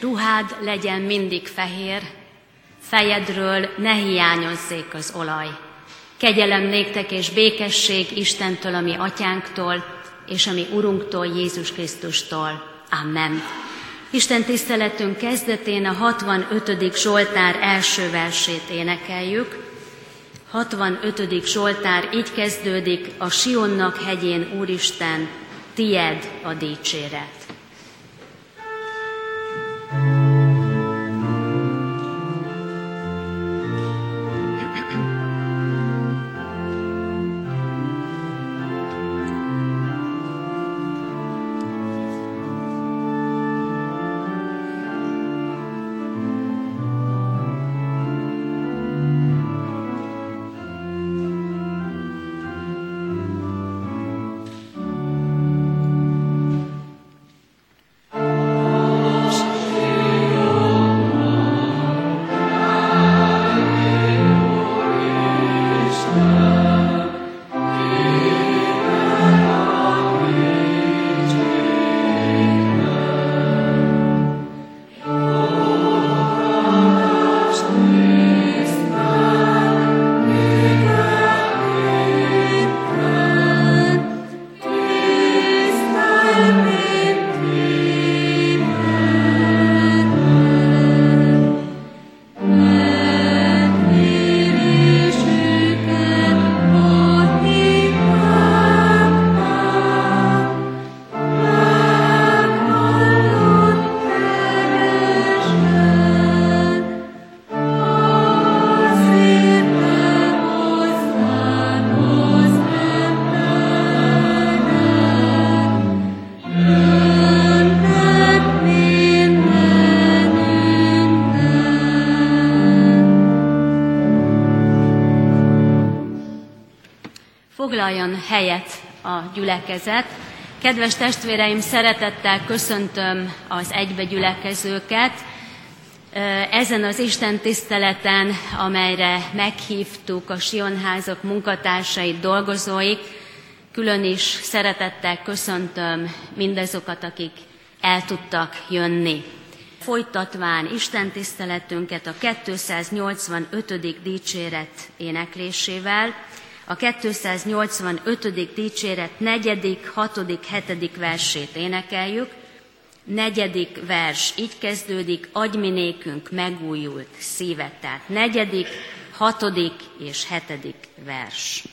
Ruhád legyen mindig fehér, fejedről ne hiányozzék az olaj. Kegyelem néktek és békesség Istentől, ami atyánktól, és ami Urunktól, Jézus Krisztustól. Amen. Isten tiszteletünk kezdetén a 65. Zsoltár első versét énekeljük. 65. Zsoltár így kezdődik, a Sionnak hegyén, Úristen, tied a dicséret. Gyülekezet. Kedves testvéreim, szeretettel köszöntöm az egybegyülekezőket ezen az Isten tiszteleten, amelyre meghívtuk a Sionházak munkatársait, dolgozóik. Külön is szeretettel köszöntöm mindazokat, akik el tudtak jönni. Folytatván Isten tiszteletünket a 285. dicséret éneklésével, a 285. dicséret negyedik, hatodik, hetedik versét énekeljük. Negyedik vers így kezdődik, adj mi megújult szívet. Tehát negyedik, hatodik és hetedik vers.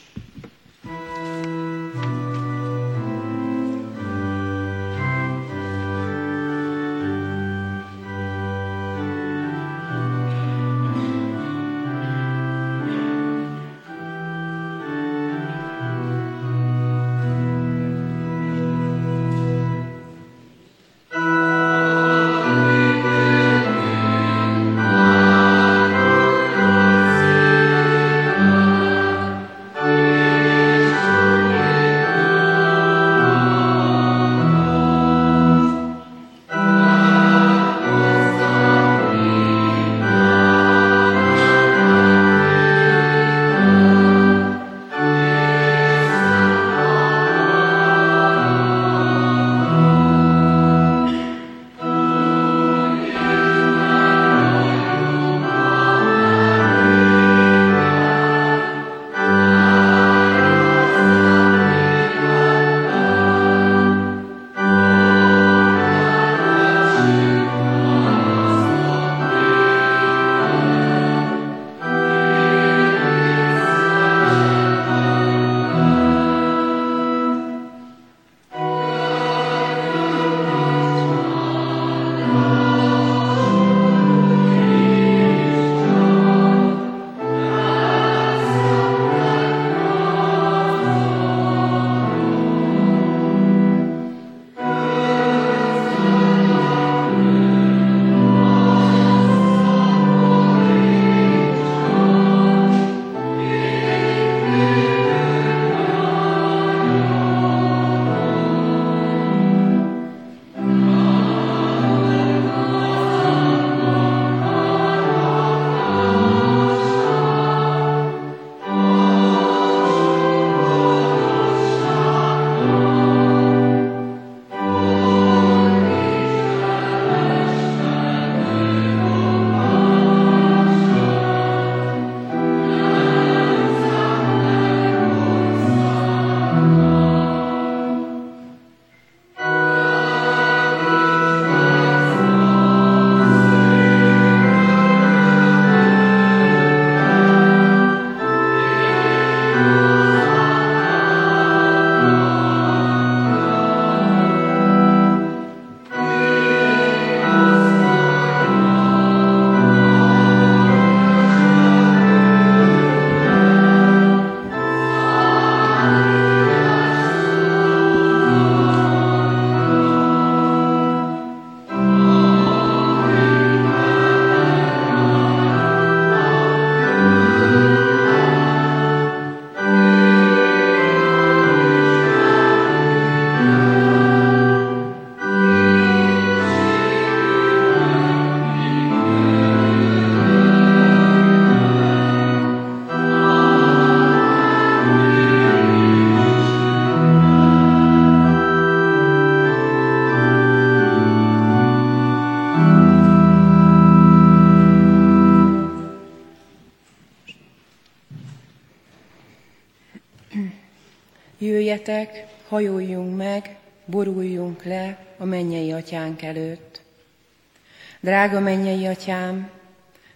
Drága mennyei atyám,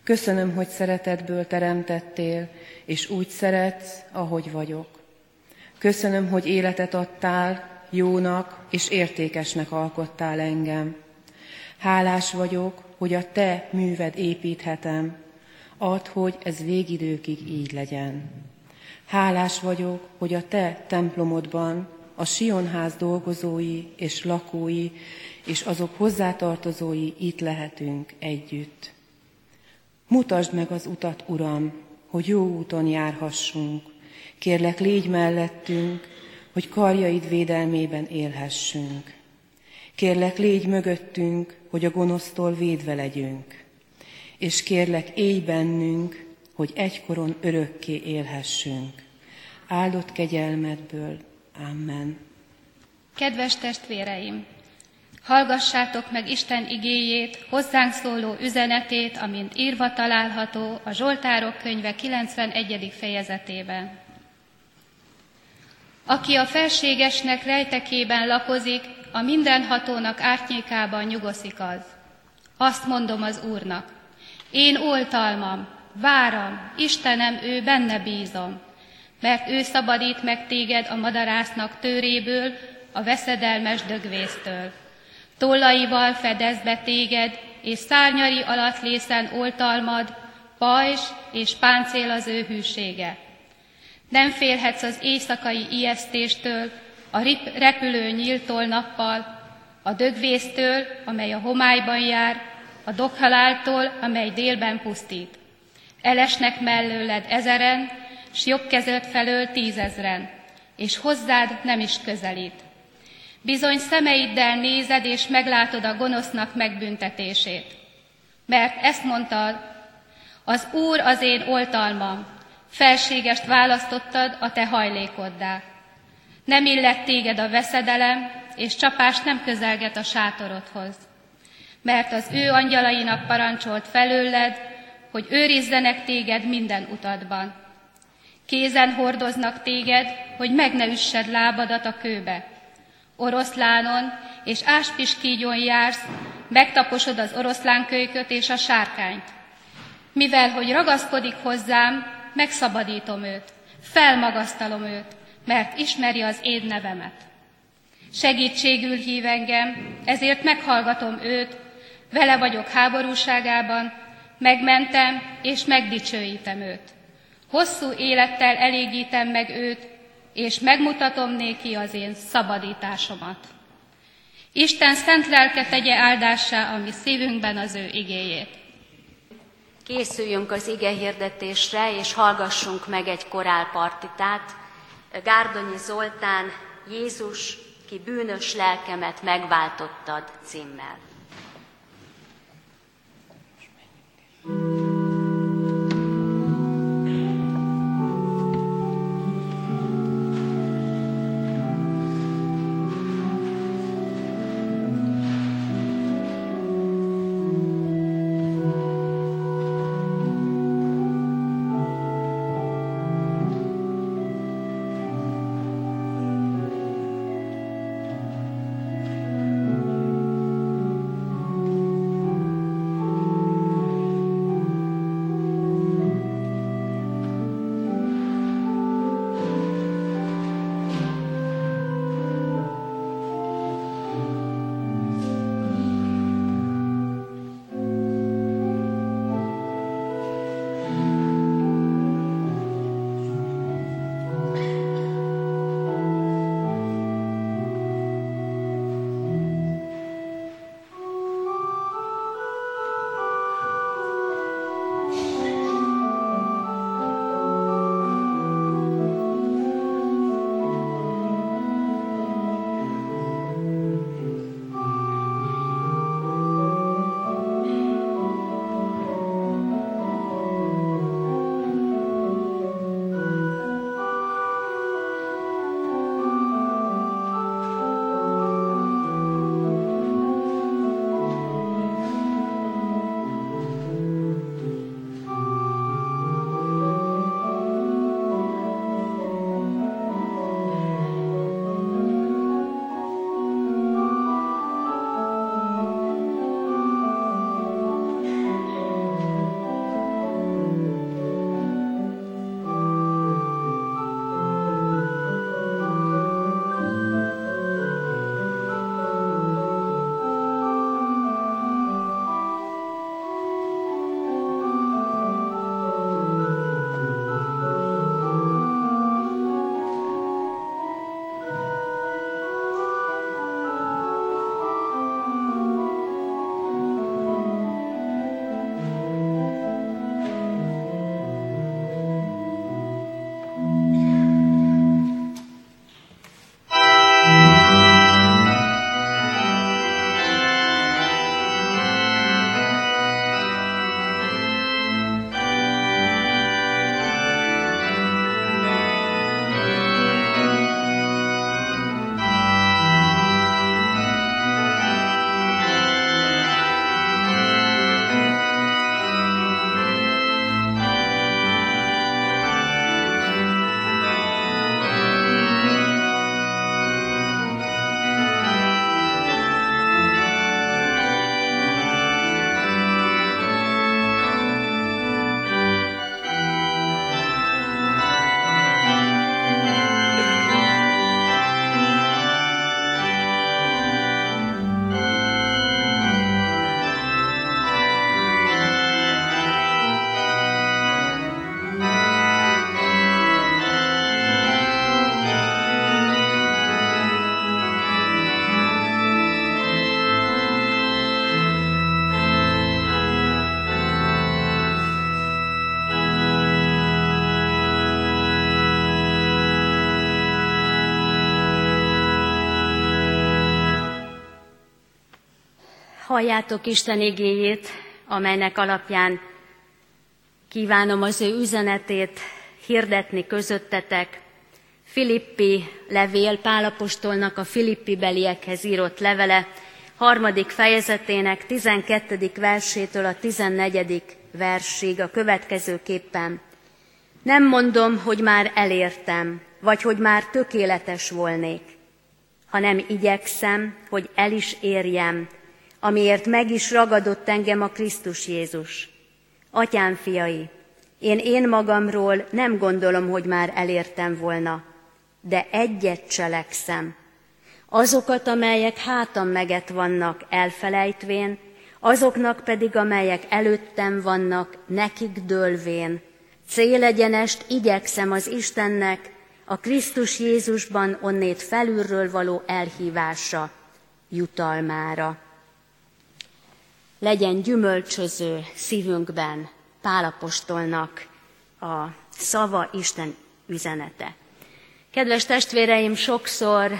köszönöm, hogy szeretetből teremtettél, és úgy szeretsz, ahogy vagyok. Köszönöm, hogy életet adtál, jónak és értékesnek alkottál engem. Hálás vagyok, hogy a te műved építhetem, add, hogy ez végidőkig így legyen. Hálás vagyok, hogy a te templomodban a Sionház dolgozói és lakói és azok hozzátartozói itt lehetünk együtt. Mutasd meg az utat, Uram, hogy jó úton járhassunk. Kérlek, légy mellettünk, hogy karjaid védelmében élhessünk. Kérlek, légy mögöttünk, hogy a gonosztól védve legyünk. És kérlek, élj bennünk, hogy egykoron örökké élhessünk. Áldott kegyelmedből. Amen. Kedves testvéreim! Hallgassátok meg Isten igéjét, hozzánk szóló üzenetét, amint írva található a Zsoltárok könyve 91. fejezetében. Aki a felségesnek rejtekében lakozik, a mindenhatónak árnyékában nyugoszik az. Azt mondom az Úrnak, én oltalmam, váram, Istenem, ő benne bízom, mert ő szabadít meg téged a madarásznak tőréből, a veszedelmes dögvésztől. Tollaival fedez be téged, és szárnyari alatt lészen oltalmad, pajzs és páncél az ő hűsége. Nem félhetsz az éjszakai ijesztéstől, a rip, repülő nyíltól nappal, a dögvésztől, amely a homályban jár, a doghaláltól, amely délben pusztít. Elesnek mellőled ezeren, s jobb kezed felől tízezren, és hozzád nem is közelít. Bizony szemeiddel nézed, és meglátod a gonosznak megbüntetését. Mert ezt mondtad, az Úr az én oltalmam, felségest választottad a te hajlékoddá. Nem illet téged a veszedelem, és csapás nem közelget a sátorodhoz. Mert az ő angyalainak parancsolt felőled, hogy őrizzenek téged minden utadban. Kézen hordoznak téged, hogy meg ne üssed lábadat a kőbe. Oroszlánon és áspiskígyon jársz, megtaposod az oroszlánkölyköt és a sárkányt. Mivel, hogy ragaszkodik hozzám, megszabadítom őt, felmagasztalom őt, mert ismeri az én nevemet. Segítségül hív engem, ezért meghallgatom őt, vele vagyok háborúságában, megmentem és megdicsőítem őt. Hosszú élettel elégítem meg őt, és megmutatom néki az én szabadításomat. Isten szent lelke tegye áldássá a mi szívünkben az ő igéjét. Készüljünk az ige hirdetésre, és hallgassunk meg egy korálpartitát. Gárdonyi Zoltán, Jézus, ki bűnös lelkemet megváltottad címmel. Halljátok Isten igéjét, amelynek alapján kívánom az ő üzenetét hirdetni közöttetek. Filippi levél, Pálapostolnak a Filippi beliekhez írott levele, harmadik fejezetének 12. versétől a 14. versig a következőképpen. Nem mondom, hogy már elértem, vagy hogy már tökéletes volnék, hanem igyekszem, hogy el is érjem, amiért meg is ragadott engem a Krisztus Jézus. Atyám fiai, én én magamról nem gondolom, hogy már elértem volna, de egyet cselekszem. Azokat, amelyek hátam meget vannak elfelejtvén, azoknak pedig, amelyek előttem vannak, nekik dőlvén. Célegyenest igyekszem az Istennek, a Krisztus Jézusban onnét felülről való elhívása jutalmára. Legyen gyümölcsöző szívünkben Pálapostolnak a szava Isten üzenete. Kedves testvéreim, sokszor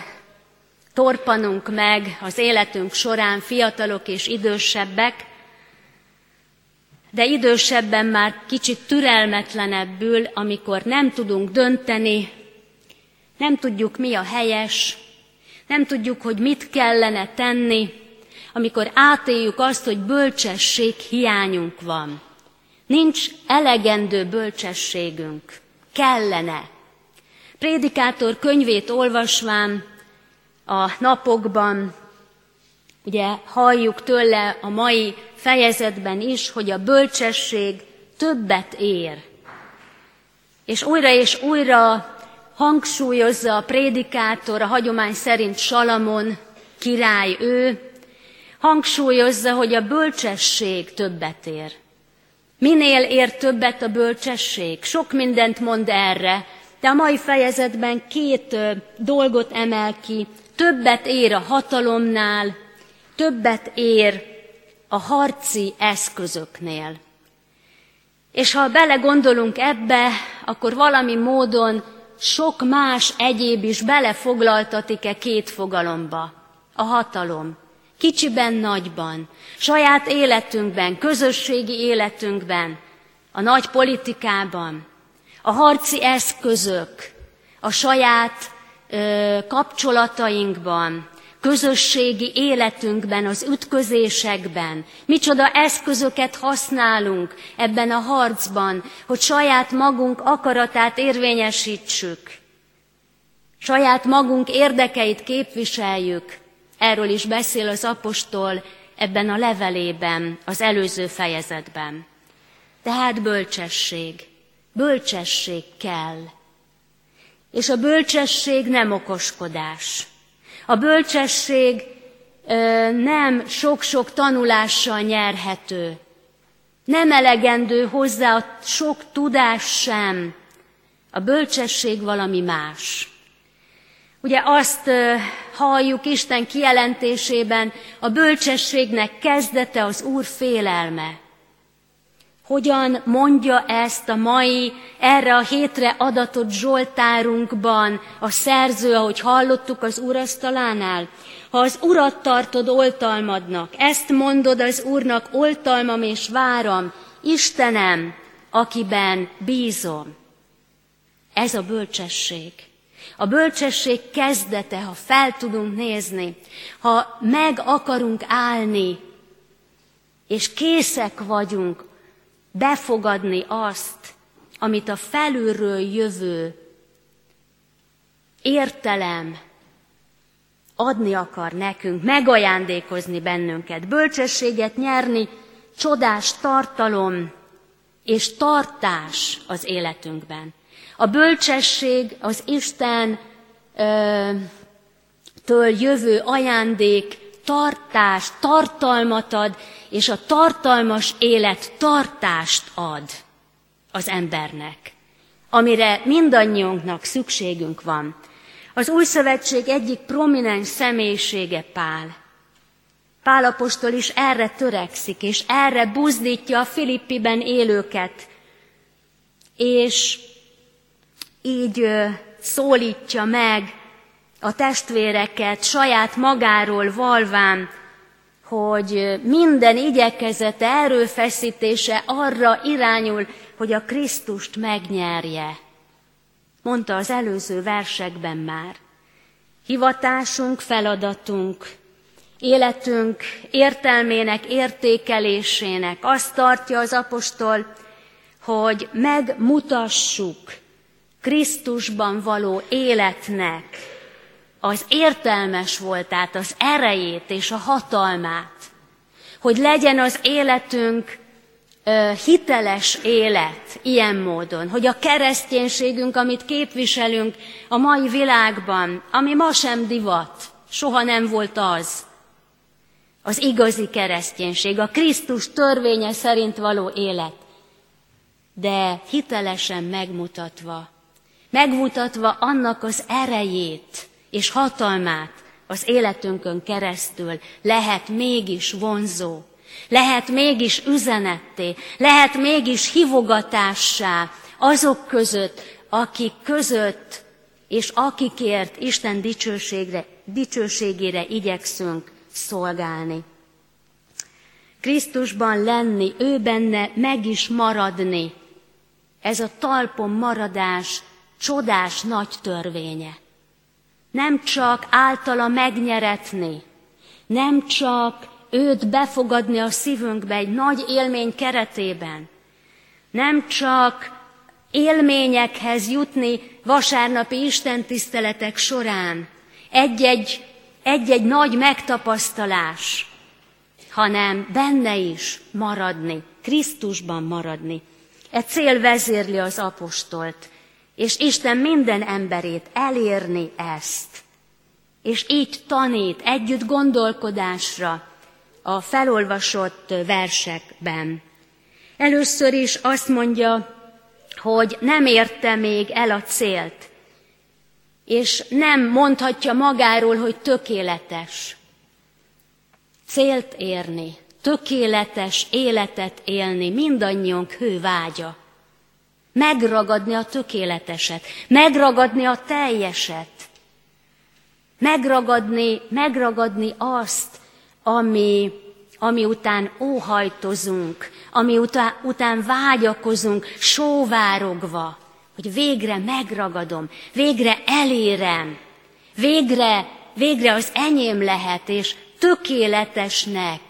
torpanunk meg az életünk során fiatalok és idősebbek, de idősebben már kicsit türelmetlenebbül, amikor nem tudunk dönteni, nem tudjuk mi a helyes, nem tudjuk, hogy mit kellene tenni, amikor átéljük azt, hogy bölcsesség hiányunk van. Nincs elegendő bölcsességünk. Kellene. Prédikátor könyvét olvasván a napokban, ugye halljuk tőle a mai fejezetben is, hogy a bölcsesség többet ér. És újra és újra hangsúlyozza a prédikátor, a hagyomány szerint Salamon király ő, hangsúlyozza, hogy a bölcsesség többet ér. Minél ér többet a bölcsesség? Sok mindent mond erre, de a mai fejezetben két dolgot emel ki. Többet ér a hatalomnál, többet ér a harci eszközöknél. És ha belegondolunk ebbe, akkor valami módon sok más egyéb is belefoglaltatik-e két fogalomba. A hatalom. Kicsiben, nagyban, saját életünkben, közösségi életünkben, a nagy politikában, a harci eszközök, a saját ö, kapcsolatainkban, közösségi életünkben, az ütközésekben, micsoda eszközöket használunk ebben a harcban, hogy saját magunk akaratát érvényesítsük, saját magunk érdekeit képviseljük. Erről is beszél az apostol ebben a levelében, az előző fejezetben. Tehát bölcsesség. Bölcsesség kell. És a bölcsesség nem okoskodás. A bölcsesség ö, nem sok-sok tanulással nyerhető. Nem elegendő hozzá a sok tudás sem. A bölcsesség valami más. Ugye azt halljuk Isten kijelentésében, a bölcsességnek kezdete az Úr félelme. Hogyan mondja ezt a mai, erre a hétre adatott Zsoltárunkban a szerző, ahogy hallottuk az urasztalánál? Ha az urat tartod oltalmadnak, ezt mondod az úrnak, oltalmam és váram, Istenem, akiben bízom. Ez a bölcsesség. A bölcsesség kezdete, ha fel tudunk nézni, ha meg akarunk állni, és készek vagyunk befogadni azt, amit a felülről jövő értelem adni akar nekünk, megajándékozni bennünket, bölcsességet nyerni, csodás tartalom és tartás az életünkben. A bölcsesség az Isten ö, től jövő ajándék tartást, tartalmat ad, és a tartalmas élet tartást ad az embernek, amire mindannyiunknak szükségünk van. Az új szövetség egyik prominens személyisége Pál. Pálapostól is erre törekszik, és erre buzdítja a Filippiben élőket, és így szólítja meg a testvéreket saját magáról valván, hogy minden igyekezete, erőfeszítése arra irányul, hogy a Krisztust megnyerje. Mondta az előző versekben már. Hivatásunk, feladatunk, életünk értelmének, értékelésének azt tartja az apostol, hogy megmutassuk Krisztusban való életnek. Az értelmes voltát, az erejét és a hatalmát, hogy legyen az életünk hiteles élet ilyen módon, hogy a kereszténységünk, amit képviselünk a mai világban, ami ma sem divat, soha nem volt az, az igazi kereszténység, a Krisztus törvénye szerint való élet, de hitelesen megmutatva, megmutatva annak az erejét és hatalmát az életünkön keresztül lehet mégis vonzó, lehet mégis üzenetté, lehet mégis hivogatássá azok között, akik között és akikért Isten dicsőségre, dicsőségére igyekszünk szolgálni. Krisztusban lenni, ő benne meg is maradni, ez a talpon maradás csodás nagy törvénye. Nem csak általa megnyeretni, nem csak őt befogadni a szívünkbe egy nagy élmény keretében, nem csak élményekhez jutni vasárnapi istentiszteletek során, egy-egy, egy-egy nagy megtapasztalás, hanem benne is maradni, Krisztusban maradni. E cél vezérli az apostolt, és Isten minden emberét elérni ezt. És így tanít együtt gondolkodásra a felolvasott versekben. Először is azt mondja, hogy nem érte még el a célt, és nem mondhatja magáról, hogy tökéletes. Célt érni, tökéletes életet élni mindannyiunk hővágya. Megragadni a tökéleteset, megragadni a teljeset, megragadni, megragadni azt, ami, ami után óhajtozunk, ami után, után vágyakozunk, sóvárogva, hogy végre megragadom, végre elérem, végre, végre az enyém lehet, és tökéletesnek,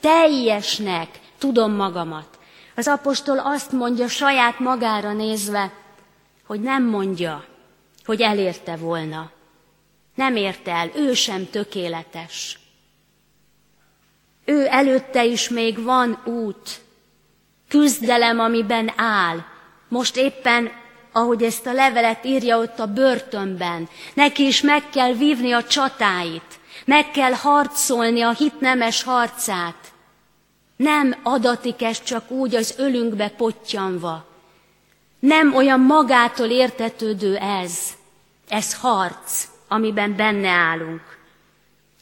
teljesnek tudom magamat. Az apostol azt mondja saját magára nézve, hogy nem mondja, hogy elérte volna. Nem érte el, ő sem tökéletes. Ő előtte is még van út, küzdelem, amiben áll. Most éppen, ahogy ezt a levelet írja ott a börtönben, neki is meg kell vívni a csatáit, meg kell harcolni a hitnemes harcát. Nem adatik ez csak úgy az ölünkbe pottyanva. Nem olyan magától értetődő ez. Ez harc, amiben benne állunk.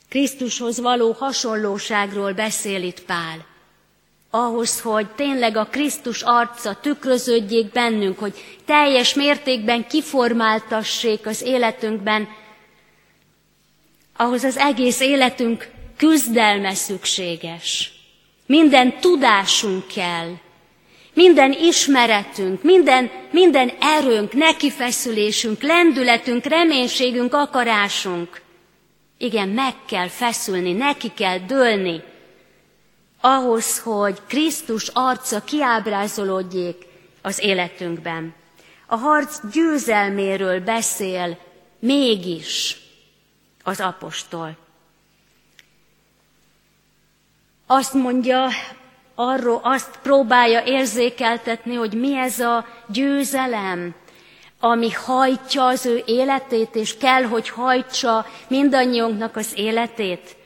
Krisztushoz való hasonlóságról beszél itt Pál. Ahhoz, hogy tényleg a Krisztus arca tükröződjék bennünk, hogy teljes mértékben kiformáltassék az életünkben, ahhoz az egész életünk küzdelme szükséges. Minden tudásunk kell, minden ismeretünk, minden, minden erőnk, nekifeszülésünk, lendületünk, reménységünk, akarásunk – igen, meg kell feszülni, neki kell dőlni, ahhoz, hogy Krisztus arca kiábrázolódjék az életünkben. A harc győzelméről beszél mégis az apostol. Azt mondja, arról azt próbálja érzékeltetni, hogy mi ez a győzelem, ami hajtja az ő életét, és kell, hogy hajtsa mindannyiunknak az életét.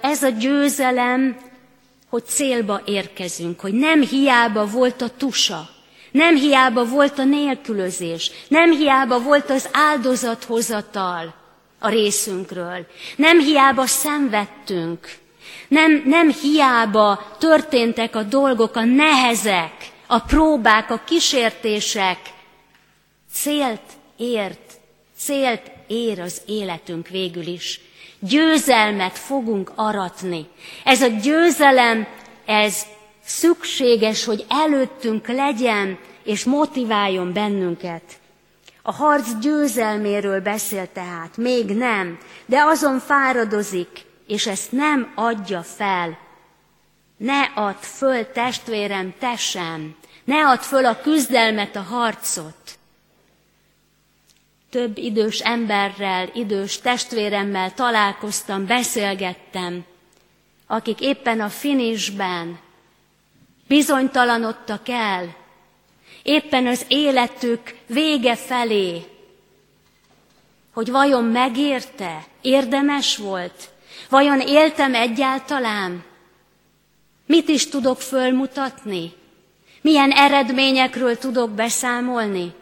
Ez a győzelem, hogy célba érkezünk, hogy nem hiába volt a tusa, nem hiába volt a nélkülözés, nem hiába volt az áldozathozatal a részünkről, nem hiába szenvedtünk, nem, nem hiába történtek a dolgok, a nehezek, a próbák, a kísértések, Célt ért, célt ér az életünk végül is. győzelmet fogunk aratni. Ez a győzelem, ez szükséges, hogy előttünk legyen, és motiváljon bennünket. A harc győzelméről beszél tehát, még nem, de azon fáradozik, és ezt nem adja fel. Ne add föl, testvérem, te sem. Ne add föl a küzdelmet, a harcot. Több idős emberrel, idős testvéremmel találkoztam, beszélgettem, akik éppen a finisben bizonytalanodtak el, éppen az életük vége felé, hogy vajon megérte, érdemes volt, vajon éltem egyáltalán, mit is tudok fölmutatni, milyen eredményekről tudok beszámolni.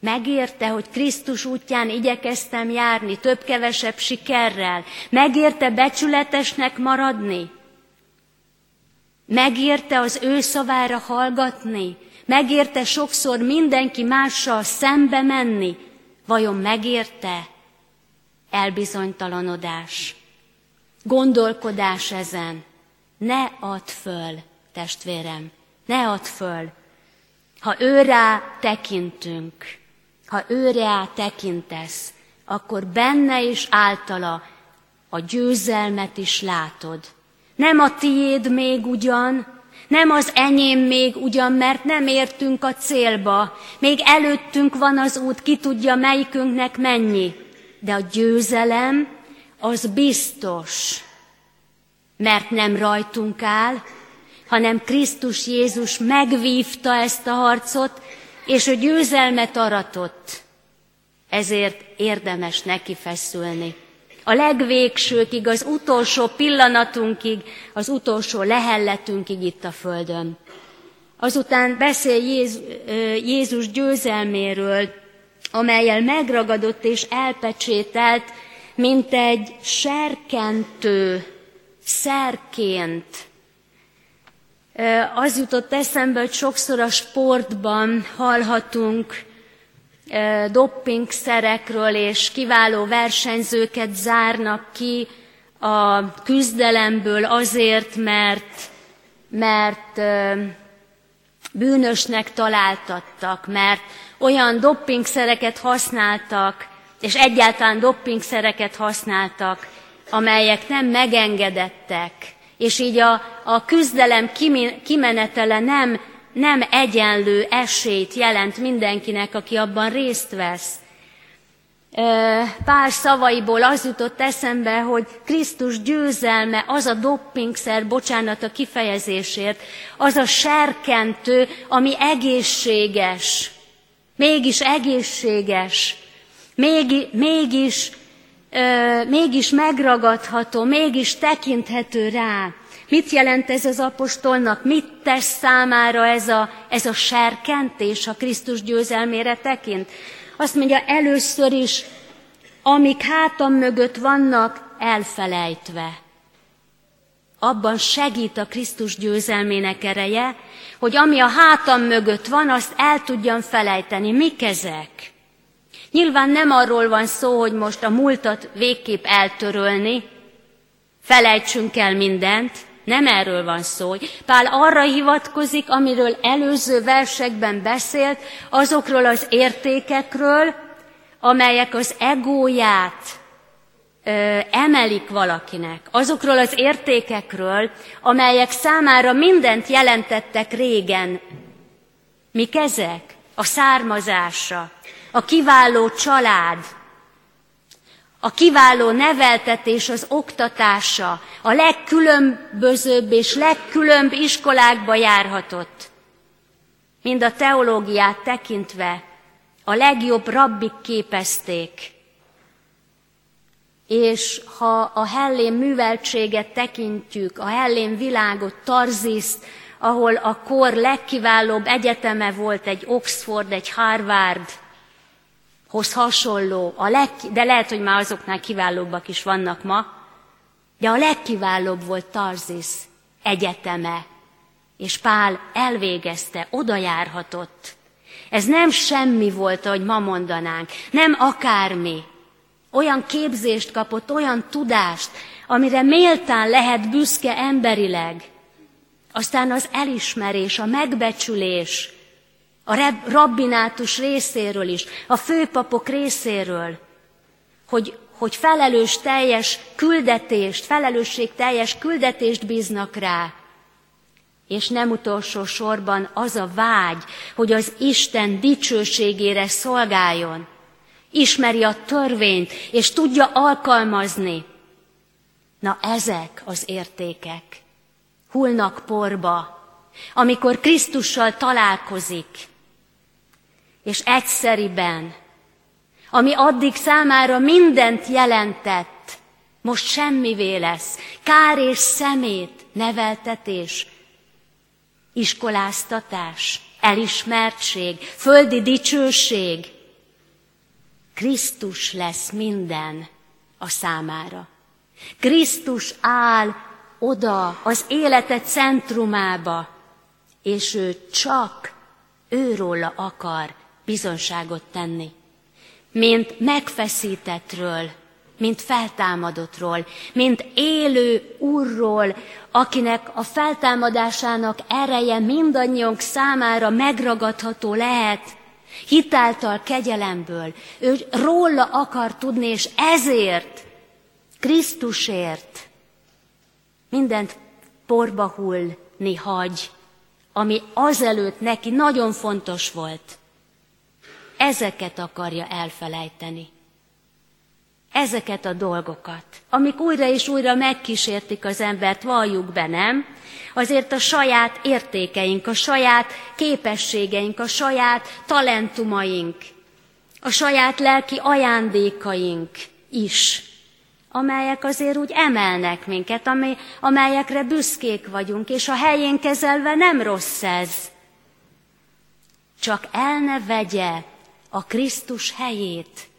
Megérte, hogy Krisztus útján igyekeztem járni, több-kevesebb sikerrel. Megérte becsületesnek maradni. Megérte az ő szavára hallgatni. Megérte sokszor mindenki mással szembe menni. Vajon megérte? Elbizonytalanodás. Gondolkodás ezen. Ne add föl, testvérem, ne add föl. Ha őrá tekintünk, ha őre tekintesz, akkor benne és általa a győzelmet is látod. Nem a tiéd még ugyan, nem az enyém még ugyan, mert nem értünk a célba, még előttünk van az út, ki tudja melyikünknek mennyi, de a győzelem az biztos, mert nem rajtunk áll, hanem Krisztus Jézus megvívta ezt a harcot, és a győzelmet aratott. Ezért érdemes neki feszülni. A legvégsőkig, az utolsó pillanatunkig, az utolsó lehelletünkig itt a Földön. Azután beszél Jézus győzelméről, amelyel megragadott és elpecsételt, mint egy serkentő szerként. Az jutott eszembe, hogy sokszor a sportban hallhatunk doppingszerekről, és kiváló versenyzőket zárnak ki a küzdelemből azért, mert, mert bűnösnek találtattak, mert olyan doppingszereket használtak, és egyáltalán doppingszereket használtak, amelyek nem megengedettek, és így a, a küzdelem kimenetele nem, nem egyenlő esélyt jelent mindenkinek, aki abban részt vesz. Pár szavaiból az jutott eszembe, hogy Krisztus győzelme, az a doppingszer, bocsánat a kifejezésért, az a serkentő, ami egészséges, mégis egészséges, még, mégis mégis megragadható, mégis tekinthető rá. Mit jelent ez az apostolnak? Mit tesz számára ez a, ez a serkentés a Krisztus győzelmére tekint? Azt mondja, először is, amik hátam mögött vannak, elfelejtve. Abban segít a Krisztus győzelmének ereje, hogy ami a hátam mögött van, azt el tudjam felejteni. Mik ezek? Nyilván nem arról van szó, hogy most a múltat végképp eltörölni, felejtsünk el mindent, nem erről van szó. Pál arra hivatkozik, amiről előző versekben beszélt, azokról az értékekről, amelyek az egóját emelik valakinek, azokról az értékekről, amelyek számára mindent jelentettek régen. Mik ezek? A származása, a kiváló család, a kiváló neveltetés, az oktatása, a legkülönbözőbb és legkülönb iskolákba járhatott. Mind a teológiát tekintve a legjobb rabbik képezték. És ha a hellén műveltséget tekintjük, a hellén világot, Tarziszt, ahol a kor legkiválóbb egyeteme volt egy Oxford, egy Harvard, hoz hasonló, a leg, de lehet, hogy már azoknál kiválóbbak is vannak ma, de a legkiválóbb volt Tarzis egyeteme, és Pál elvégezte, oda járhatott. Ez nem semmi volt, ahogy ma mondanánk, nem akármi. Olyan képzést kapott, olyan tudást, amire méltán lehet büszke emberileg. Aztán az elismerés, a megbecsülés, a rabbinátus részéről is, a főpapok részéről, hogy, hogy felelős teljes küldetést, felelősség teljes küldetést bíznak rá, és nem utolsó sorban az a vágy, hogy az Isten dicsőségére szolgáljon, ismeri a törvényt, és tudja alkalmazni. Na ezek az értékek hullnak porba, amikor Krisztussal találkozik, és egyszeriben, ami addig számára mindent jelentett, most semmivé lesz, kár és szemét, neveltetés, iskoláztatás, elismertség, földi dicsőség. Krisztus lesz minden a számára. Krisztus áll oda az élete centrumába, és ő csak őróla akar bizonságot tenni. Mint megfeszítettről, mint feltámadottról, mint élő úrról, akinek a feltámadásának ereje mindannyiunk számára megragadható lehet, hitáltal, kegyelemből. Ő róla akar tudni, és ezért, Krisztusért mindent porba hullni hagy, ami azelőtt neki nagyon fontos volt. Ezeket akarja elfelejteni. Ezeket a dolgokat, amik újra és újra megkísértik az embert, valljuk be, nem? Azért a saját értékeink, a saját képességeink, a saját talentumaink, a saját lelki ajándékaink is, amelyek azért úgy emelnek minket, amelyekre büszkék vagyunk, és a helyén kezelve nem rossz ez. Csak el ne vegye a Krisztus helyét,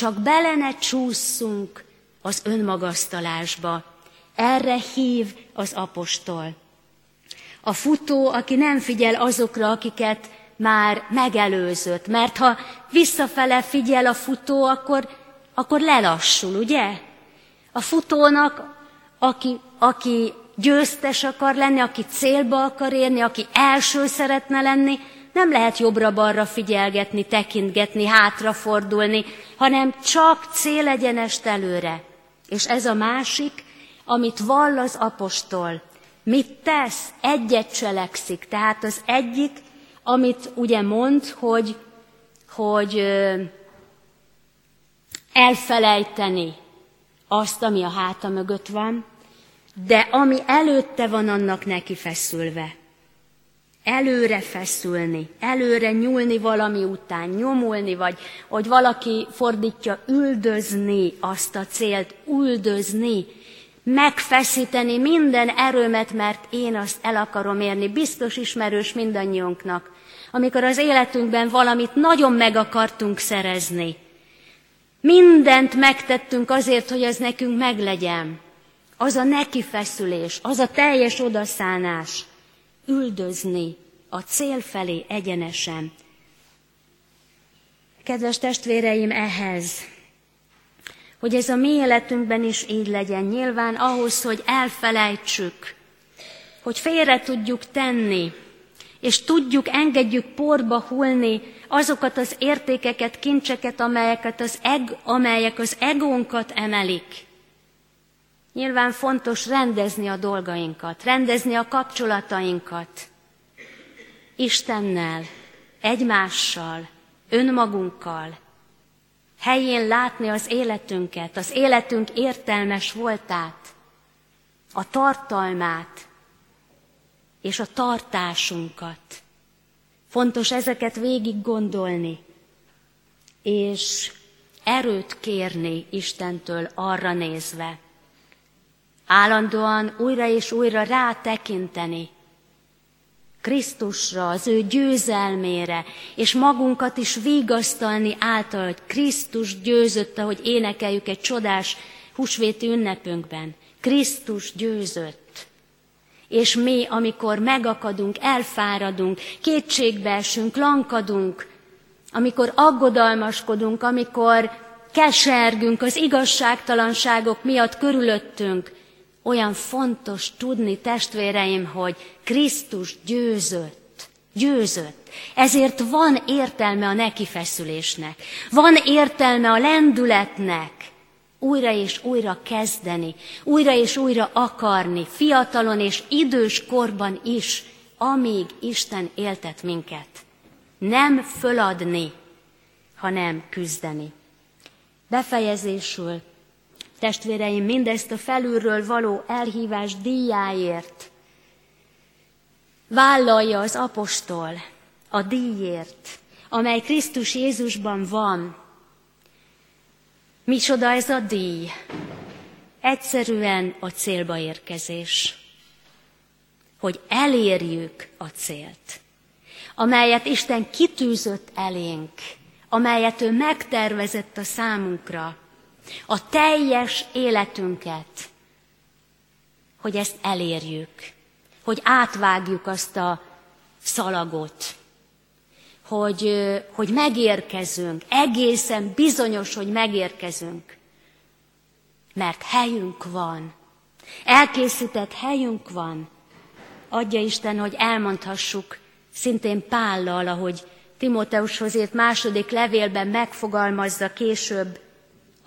csak bele ne csúszunk az önmagasztalásba. Erre hív az apostol. A futó, aki nem figyel azokra, akiket már megelőzött, mert ha visszafele figyel a futó, akkor, akkor lelassul, ugye? A futónak, aki, aki győztes akar lenni, aki célba akar érni, aki első szeretne lenni, nem lehet jobbra-balra figyelgetni, tekintgetni, hátrafordulni, hanem csak célegyenest előre. És ez a másik, amit vall az apostol. Mit tesz? Egyet cselekszik. Tehát az egyik, amit ugye mond, hogy, hogy elfelejteni azt, ami a háta mögött van, de ami előtte van, annak neki feszülve előre feszülni, előre nyúlni valami után, nyomulni, vagy hogy valaki fordítja, üldözni azt a célt, üldözni, megfeszíteni minden erőmet, mert én azt el akarom érni. Biztos ismerős mindannyiunknak, amikor az életünkben valamit nagyon meg akartunk szerezni. Mindent megtettünk azért, hogy az nekünk meglegyen. Az a nekifeszülés, az a teljes odaszánás üldözni a cél felé egyenesen. Kedves testvéreim, ehhez, hogy ez a mi életünkben is így legyen, nyilván ahhoz, hogy elfelejtsük, hogy félre tudjuk tenni, és tudjuk, engedjük porba hullni azokat az értékeket, kincseket, amelyeket az eg, amelyek az egónkat emelik, Nyilván fontos rendezni a dolgainkat, rendezni a kapcsolatainkat Istennel, egymással, önmagunkkal, helyén látni az életünket, az életünk értelmes voltát, a tartalmát és a tartásunkat. Fontos ezeket végig gondolni, és erőt kérni Istentől arra nézve, állandóan újra és újra rátekinteni Krisztusra, az ő győzelmére, és magunkat is vigasztalni által, hogy Krisztus győzött, ahogy énekeljük egy csodás húsvéti ünnepünkben. Krisztus győzött. És mi, amikor megakadunk, elfáradunk, kétségbeesünk, lankadunk, amikor aggodalmaskodunk, amikor kesergünk az igazságtalanságok miatt körülöttünk, olyan fontos tudni, testvéreim, hogy Krisztus győzött. Győzött. Ezért van értelme a nekifeszülésnek. Van értelme a lendületnek. Újra és újra kezdeni, újra és újra akarni, fiatalon és idős korban is, amíg Isten éltet minket. Nem föladni, hanem küzdeni. Befejezésül, testvéreim, mindezt a felülről való elhívás díjáért vállalja az apostol a díjért, amely Krisztus Jézusban van. Micsoda ez a díj? Egyszerűen a célba érkezés. Hogy elérjük a célt, amelyet Isten kitűzött elénk, amelyet ő megtervezett a számunkra, a teljes életünket, hogy ezt elérjük, hogy átvágjuk azt a szalagot, hogy, hogy megérkezünk, egészen bizonyos, hogy megérkezünk, mert helyünk van, elkészített helyünk van. Adja Isten, hogy elmondhassuk szintén Pállal, ahogy Timóteushoz írt második levélben megfogalmazza később,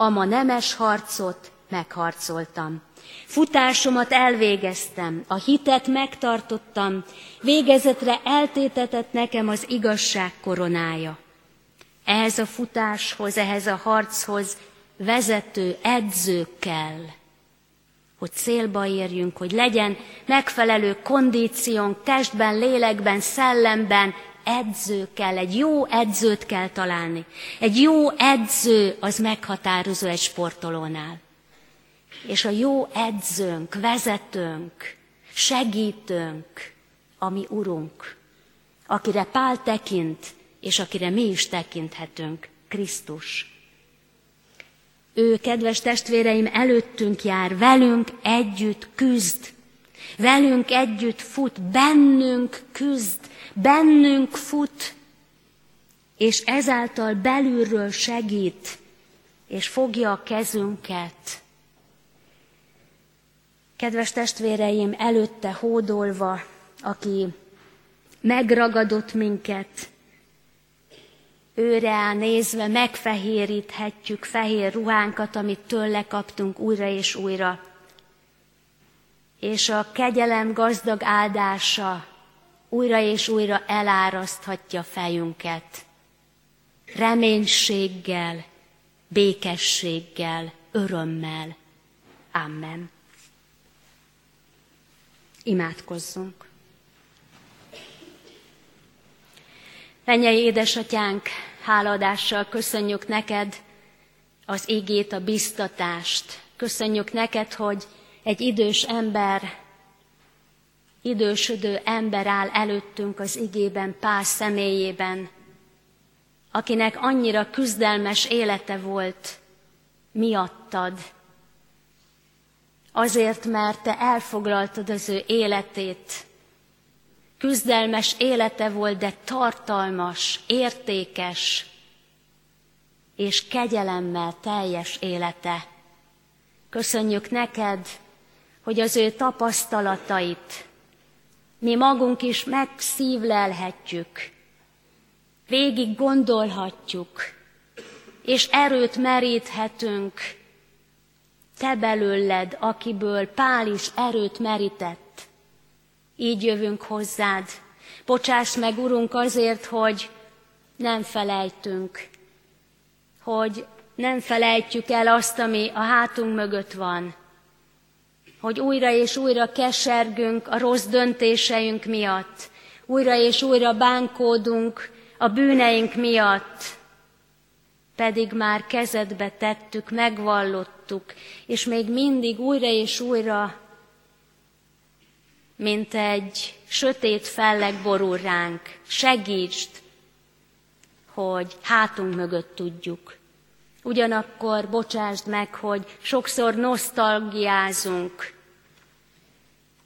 ama nemes harcot megharcoltam. Futásomat elvégeztem, a hitet megtartottam, végezetre eltétetett nekem az igazság koronája. Ehhez a futáshoz, ehhez a harchoz vezető edző kell, hogy célba érjünk, hogy legyen megfelelő kondíciónk testben, lélekben, szellemben, edző kell, egy jó edzőt kell találni. Egy jó edző az meghatározó egy sportolónál. És a jó edzőnk, vezetőnk, segítőnk, a mi Urunk, akire Pál tekint, és akire mi is tekinthetünk, Krisztus. Ő, kedves testvéreim, előttünk jár, velünk együtt küzd, velünk együtt fut, bennünk küzd, bennünk fut, és ezáltal belülről segít, és fogja a kezünket. Kedves testvéreim, előtte hódolva, aki megragadott minket, őre nézve megfehéríthetjük fehér ruhánkat, amit tőle kaptunk újra és újra. És a kegyelem gazdag áldása újra és újra eláraszthatja fejünket. Reménységgel, békességgel, örömmel. Amen. Imádkozzunk. Mennyei édesatyánk, háladással köszönjük neked az igét, a biztatást. Köszönjük neked, hogy egy idős ember idősödő ember áll előttünk az igében, Pál személyében, akinek annyira küzdelmes élete volt miattad, azért, mert te elfoglaltad az ő életét. Küzdelmes élete volt, de tartalmas, értékes és kegyelemmel teljes élete. Köszönjük neked, hogy az ő tapasztalatait, mi magunk is megszívlelhetjük, végig gondolhatjuk, és erőt meríthetünk. Te belőled, akiből Pál is erőt merített. Így jövünk hozzád. Bocsáss meg, Urunk, azért, hogy nem felejtünk, hogy nem felejtjük el azt, ami a hátunk mögött van, hogy újra és újra kesergünk a rossz döntéseink miatt, újra és újra bánkódunk a bűneink miatt, pedig már kezedbe tettük, megvallottuk, és még mindig újra és újra, mint egy sötét felleg borul ránk, segítsd, hogy hátunk mögött tudjuk. Ugyanakkor bocsásd meg, hogy sokszor nosztalgiázunk,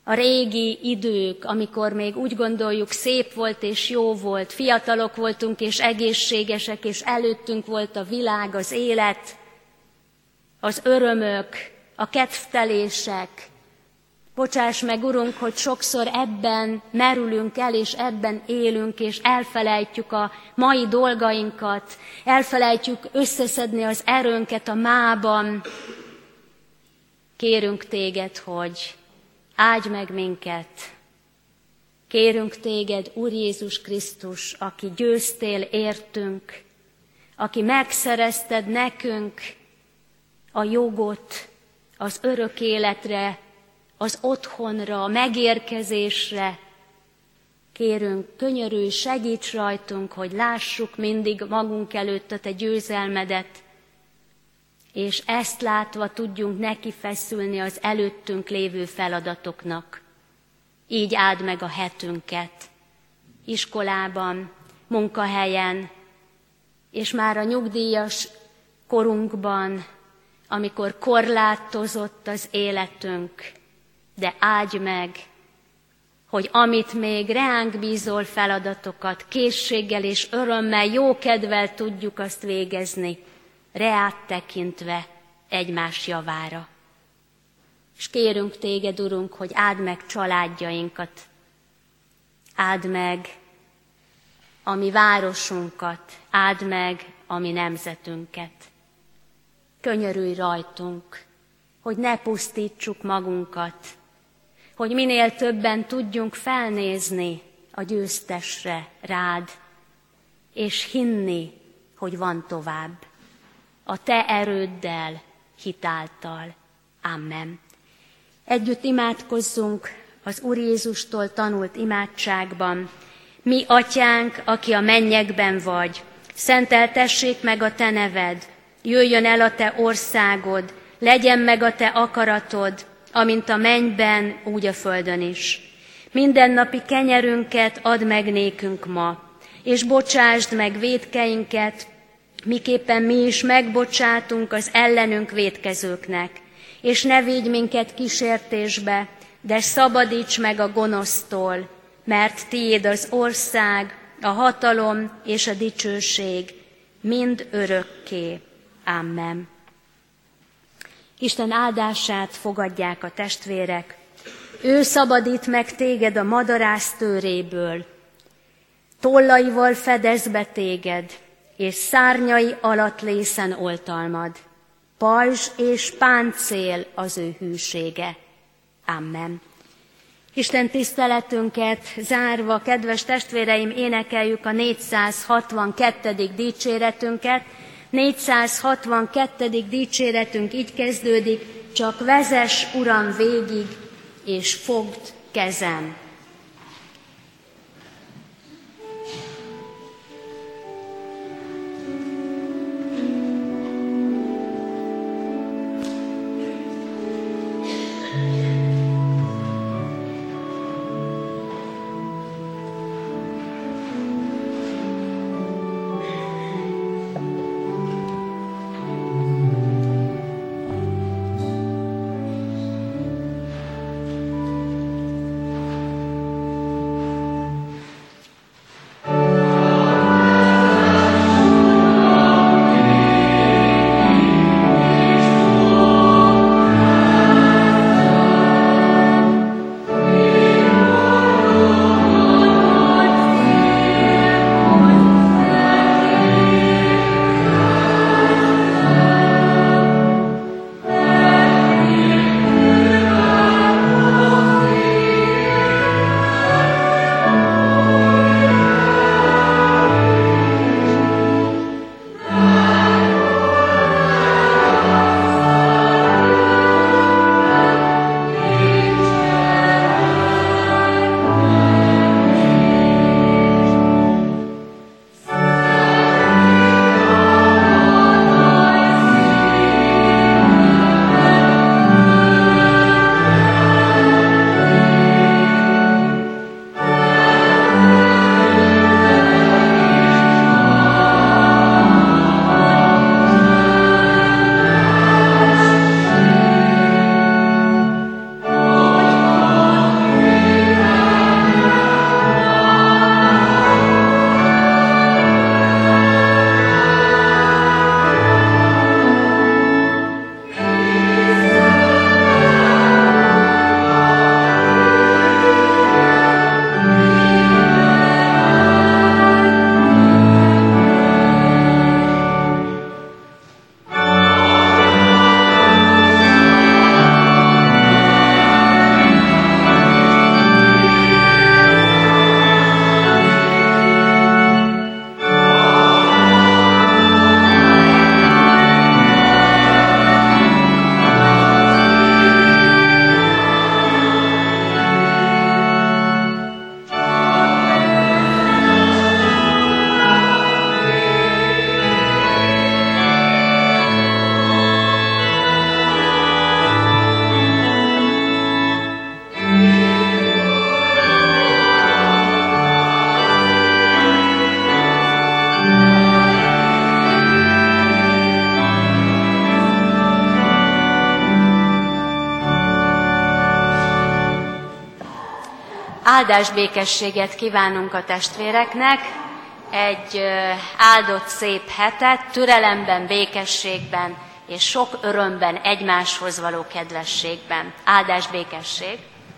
a régi idők, amikor még úgy gondoljuk, szép volt és jó volt, fiatalok voltunk és egészségesek, és előttünk volt a világ, az élet, az örömök, a kedvtelések. Bocsáss meg, Urunk, hogy sokszor ebben merülünk el, és ebben élünk, és elfelejtjük a mai dolgainkat, elfelejtjük összeszedni az erőnket a mában. Kérünk téged, hogy áldj meg minket. Kérünk téged, Úr Jézus Krisztus, aki győztél értünk, aki megszerezted nekünk a jogot az örök életre, az otthonra, a megérkezésre. Kérünk, könyörülj, segíts rajtunk, hogy lássuk mindig magunk előtt a te győzelmedet, és ezt látva tudjunk neki feszülni az előttünk lévő feladatoknak. Így áld meg a hetünket, iskolában, munkahelyen, és már a nyugdíjas korunkban, amikor korlátozott az életünk, de áldj meg, hogy amit még reánk bízol feladatokat, készséggel és örömmel, jó kedvel tudjuk azt végezni, reát tekintve egymás javára. És kérünk téged, Urunk, hogy áld meg családjainkat, áld meg a mi városunkat, áld meg a mi nemzetünket. Könyörülj rajtunk, hogy ne pusztítsuk magunkat, hogy minél többen tudjunk felnézni a győztesre, rád, és hinni, hogy van tovább. A te erőddel, hitáltal. Amen. Együtt imádkozzunk az Úr Jézustól tanult imádságban. Mi, atyánk, aki a mennyekben vagy, szenteltessék meg a te neved, jöjjön el a te országod, legyen meg a te akaratod, amint a mennyben, úgy a földön is. Mindennapi kenyerünket add meg nékünk ma, és bocsásd meg védkeinket, miképpen mi is megbocsátunk az ellenünk védkezőknek, és ne védj minket kísértésbe, de szabadíts meg a gonosztól, mert tiéd az ország, a hatalom és a dicsőség mind örökké. Amen. Isten áldását fogadják a testvérek. Ő szabadít meg téged a madarász tőréből, tollaival fedez be téged, és szárnyai alatt lészen oltalmad. Pajzs és páncél az ő hűsége. Amen. Isten tiszteletünket zárva, kedves testvéreim, énekeljük a 462. dicséretünket. 462. dicséretünk így kezdődik, csak vezes, Uram, végig, és fogd kezem. Áldás békességet kívánunk a testvéreknek, egy áldott szép hetet, türelemben, békességben és sok örömben, egymáshoz való kedvességben. Áldás békesség!